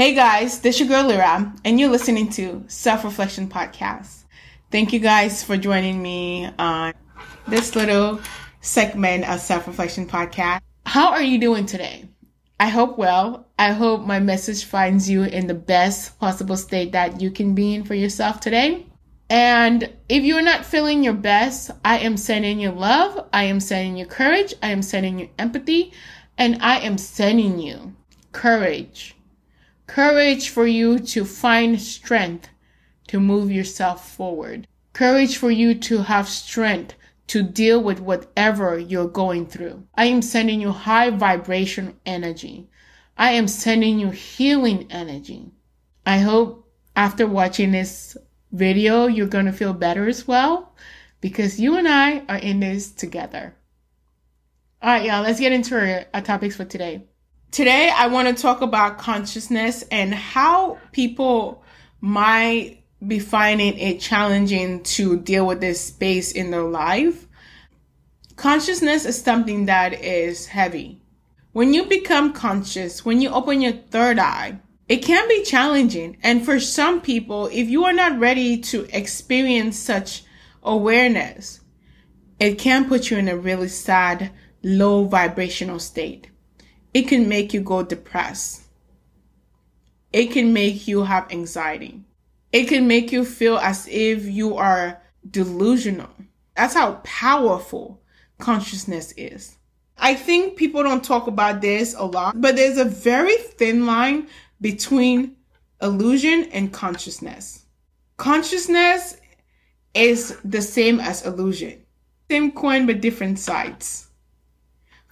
Hey guys, this is your girl Lyra, and you're listening to Self Reflection Podcast. Thank you guys for joining me on this little segment of Self Reflection Podcast. How are you doing today? I hope well. I hope my message finds you in the best possible state that you can be in for yourself today. And if you're not feeling your best, I am sending you love, I am sending you courage, I am sending you empathy, and I am sending you courage Courage for you to find strength to move yourself forward. Courage for you to have strength to deal with whatever you're going through. I am sending you high vibration energy. I am sending you healing energy. I hope after watching this video, you're going to feel better as well because you and I are in this together. All right, y'all, let's get into our, our topics for today. Today, I want to talk about consciousness and how people might be finding it challenging to deal with this space in their life. Consciousness is something that is heavy. When you become conscious, when you open your third eye, it can be challenging. And for some people, if you are not ready to experience such awareness, it can put you in a really sad, low vibrational state it can make you go depressed. It can make you have anxiety. It can make you feel as if you are delusional. That's how powerful consciousness is. I think people don't talk about this a lot, but there's a very thin line between illusion and consciousness. Consciousness is the same as illusion. Same coin, but different sides.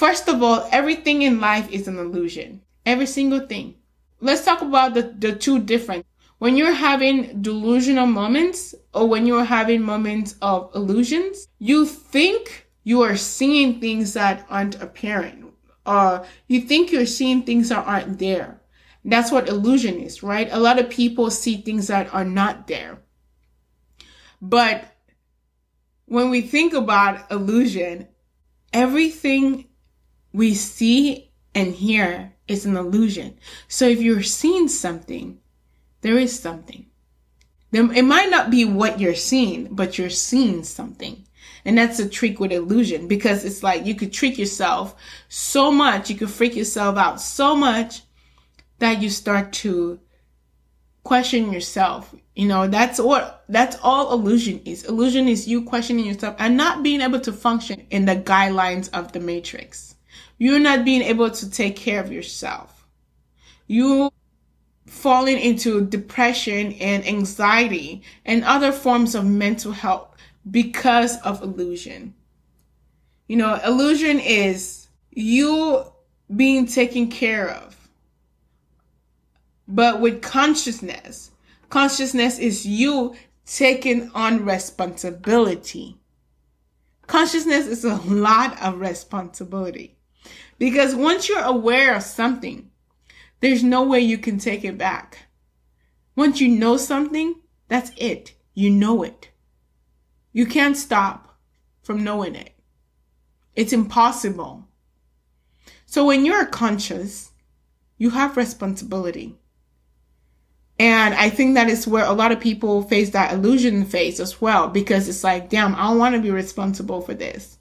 First of all, everything in life is an illusion. Every single thing. Let's talk about the, the two different. When you're having delusional moments or when you're having moments of illusions, you think you are seeing things that aren't apparent or you think you're seeing things that aren't there. That's what illusion is, right? A lot of people see things that are not there. But when we think about illusion, everything we see and hear is an illusion. So if you're seeing something, there is something. Then it might not be what you're seeing, but you're seeing something. And that's a trick with illusion because it's like you could trick yourself so much, you could freak yourself out so much that you start to question yourself. You know, that's what, that's all illusion is. Illusion is you questioning yourself and not being able to function in the guidelines of the matrix. You're not being able to take care of yourself. You falling into depression and anxiety and other forms of mental health because of illusion. You know, illusion is you being taken care of. But with consciousness, consciousness is you taking on responsibility. Consciousness is a lot of responsibility. Because once you're aware of something, there's no way you can take it back. Once you know something, that's it. You know it. You can't stop from knowing it. It's impossible. So when you're conscious, you have responsibility. And I think that is where a lot of people face that illusion phase as well, because it's like, damn, I don't want to be responsible for this.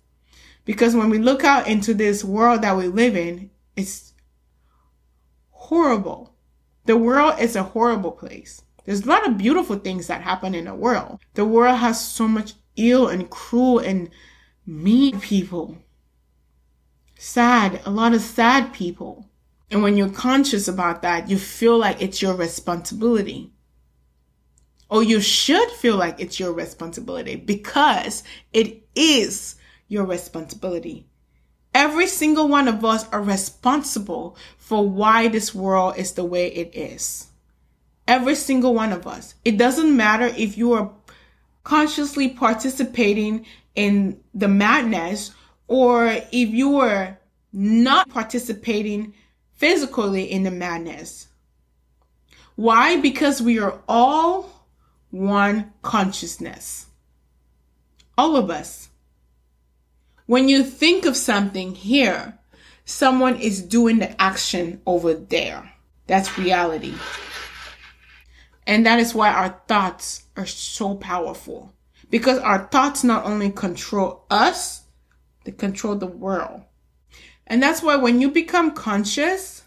Because when we look out into this world that we live in, it's horrible. The world is a horrible place. There's a lot of beautiful things that happen in the world. The world has so much ill and cruel and mean people. Sad, a lot of sad people. And when you're conscious about that, you feel like it's your responsibility. Or you should feel like it's your responsibility because it is your responsibility. Every single one of us are responsible for why this world is the way it is. Every single one of us. It doesn't matter if you are consciously participating in the madness or if you are not participating physically in the madness. Why? Because we are all one consciousness. All of us. When you think of something here, someone is doing the action over there. That's reality. And that is why our thoughts are so powerful. Because our thoughts not only control us, they control the world. And that's why when you become conscious,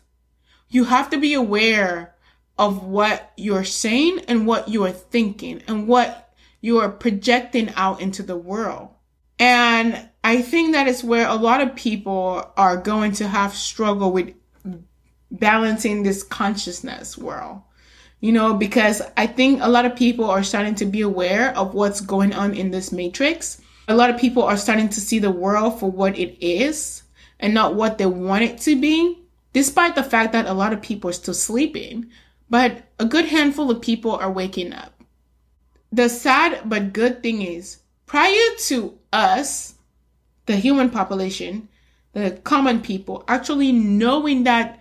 you have to be aware of what you're saying and what you are thinking and what you are projecting out into the world. And I think that is where a lot of people are going to have struggle with balancing this consciousness world. You know, because I think a lot of people are starting to be aware of what's going on in this matrix. A lot of people are starting to see the world for what it is and not what they want it to be, despite the fact that a lot of people are still sleeping. But a good handful of people are waking up. The sad but good thing is, prior to us, the human population, the common people, actually knowing that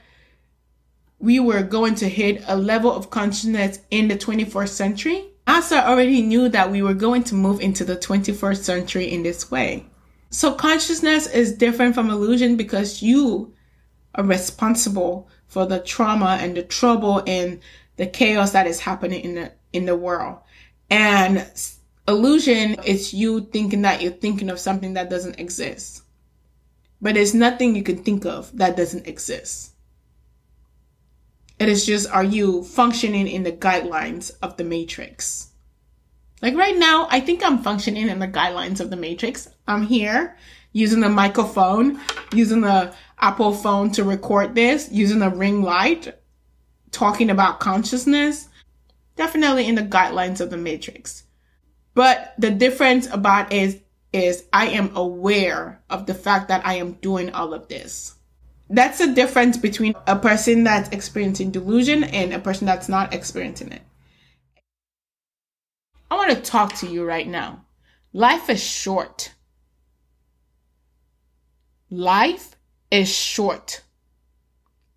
we were going to hit a level of consciousness in the 21st century, NASA already knew that we were going to move into the 21st century in this way. So consciousness is different from illusion because you are responsible for the trauma and the trouble and the chaos that is happening in the in the world. And illusion is you thinking that you're thinking of something that doesn't exist. But there's nothing you can think of that doesn't exist. It is just are you functioning in the guidelines of the matrix? Like right now, I think I'm functioning in the guidelines of the matrix. I'm here using the microphone, using the Apple phone to record this, using a ring light, talking about consciousness. Definitely in the guidelines of the matrix. But the difference about is is I am aware of the fact that I am doing all of this. That's the difference between a person that's experiencing delusion and a person that's not experiencing it. I want to talk to you right now. Life is short. Life is short,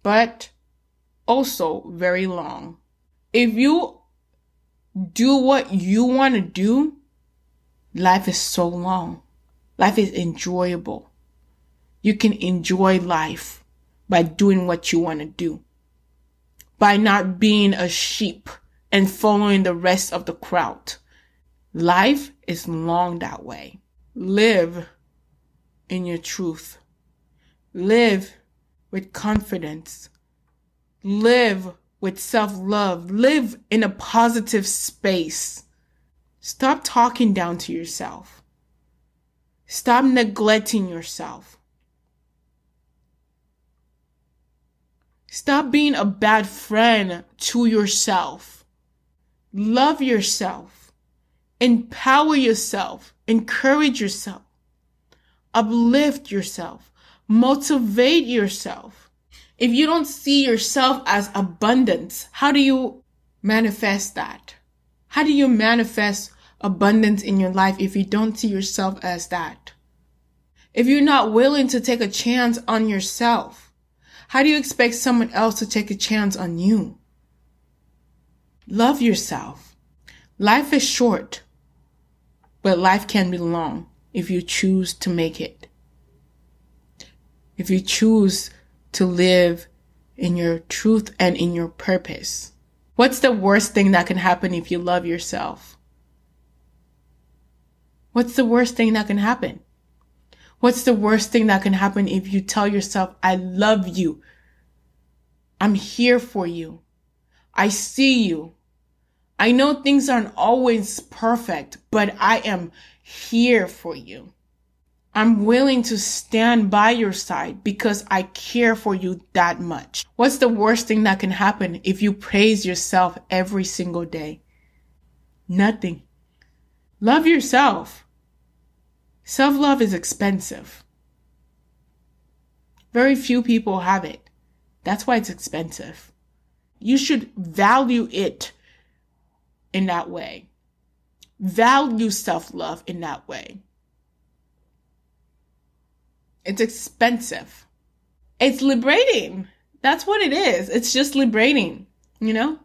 but also very long. If you do what you want to do, life is so long. Life is enjoyable. You can enjoy life by doing what you want to do, by not being a sheep and following the rest of the crowd. Life is long that way. Live in your truth. Live with confidence. Live with self love. Live in a positive space. Stop talking down to yourself. Stop neglecting yourself. Stop being a bad friend to yourself. Love yourself. Empower yourself. Encourage yourself. Uplift yourself. Motivate yourself. If you don't see yourself as abundance, how do you manifest that? How do you manifest abundance in your life if you don't see yourself as that? If you're not willing to take a chance on yourself, how do you expect someone else to take a chance on you? Love yourself. Life is short. But life can be long if you choose to make it. If you choose to live in your truth and in your purpose. What's the worst thing that can happen if you love yourself? What's the worst thing that can happen? What's the worst thing that can happen if you tell yourself, I love you. I'm here for you. I see you. I know things aren't always perfect, but I am here for you. I'm willing to stand by your side because I care for you that much. What's the worst thing that can happen if you praise yourself every single day? Nothing. Love yourself. Self love is expensive. Very few people have it. That's why it's expensive. You should value it in that way. Value self love in that way. It's expensive. It's liberating. That's what it is. It's just liberating, you know?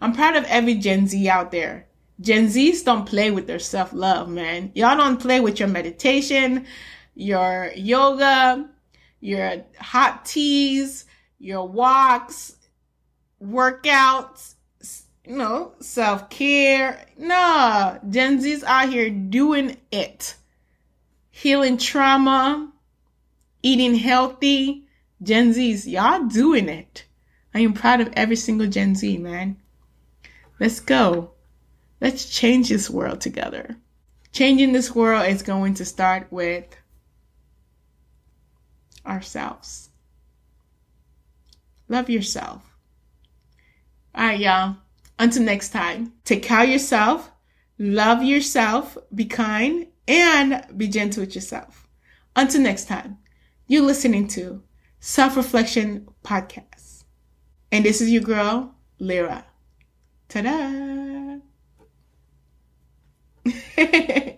I'm proud of every Gen Z out there. Gen Zs don't play with their self love, man. Y'all don't play with your meditation, your yoga, your hot teas, your walks, workouts, you know, self care. Nah, Gen Z's out here doing it. Healing trauma, eating healthy. Gen Z's, y'all doing it. I am proud of every single Gen Z, man. Let's go. Let's change this world together. Changing this world is going to start with ourselves. Love yourself. All right, y'all. Until next time, take care of yourself, love yourself, be kind, and be gentle with yourself. Until next time, you're listening to Self Reflection Podcast. And this is your girl, Lyra. Ta da!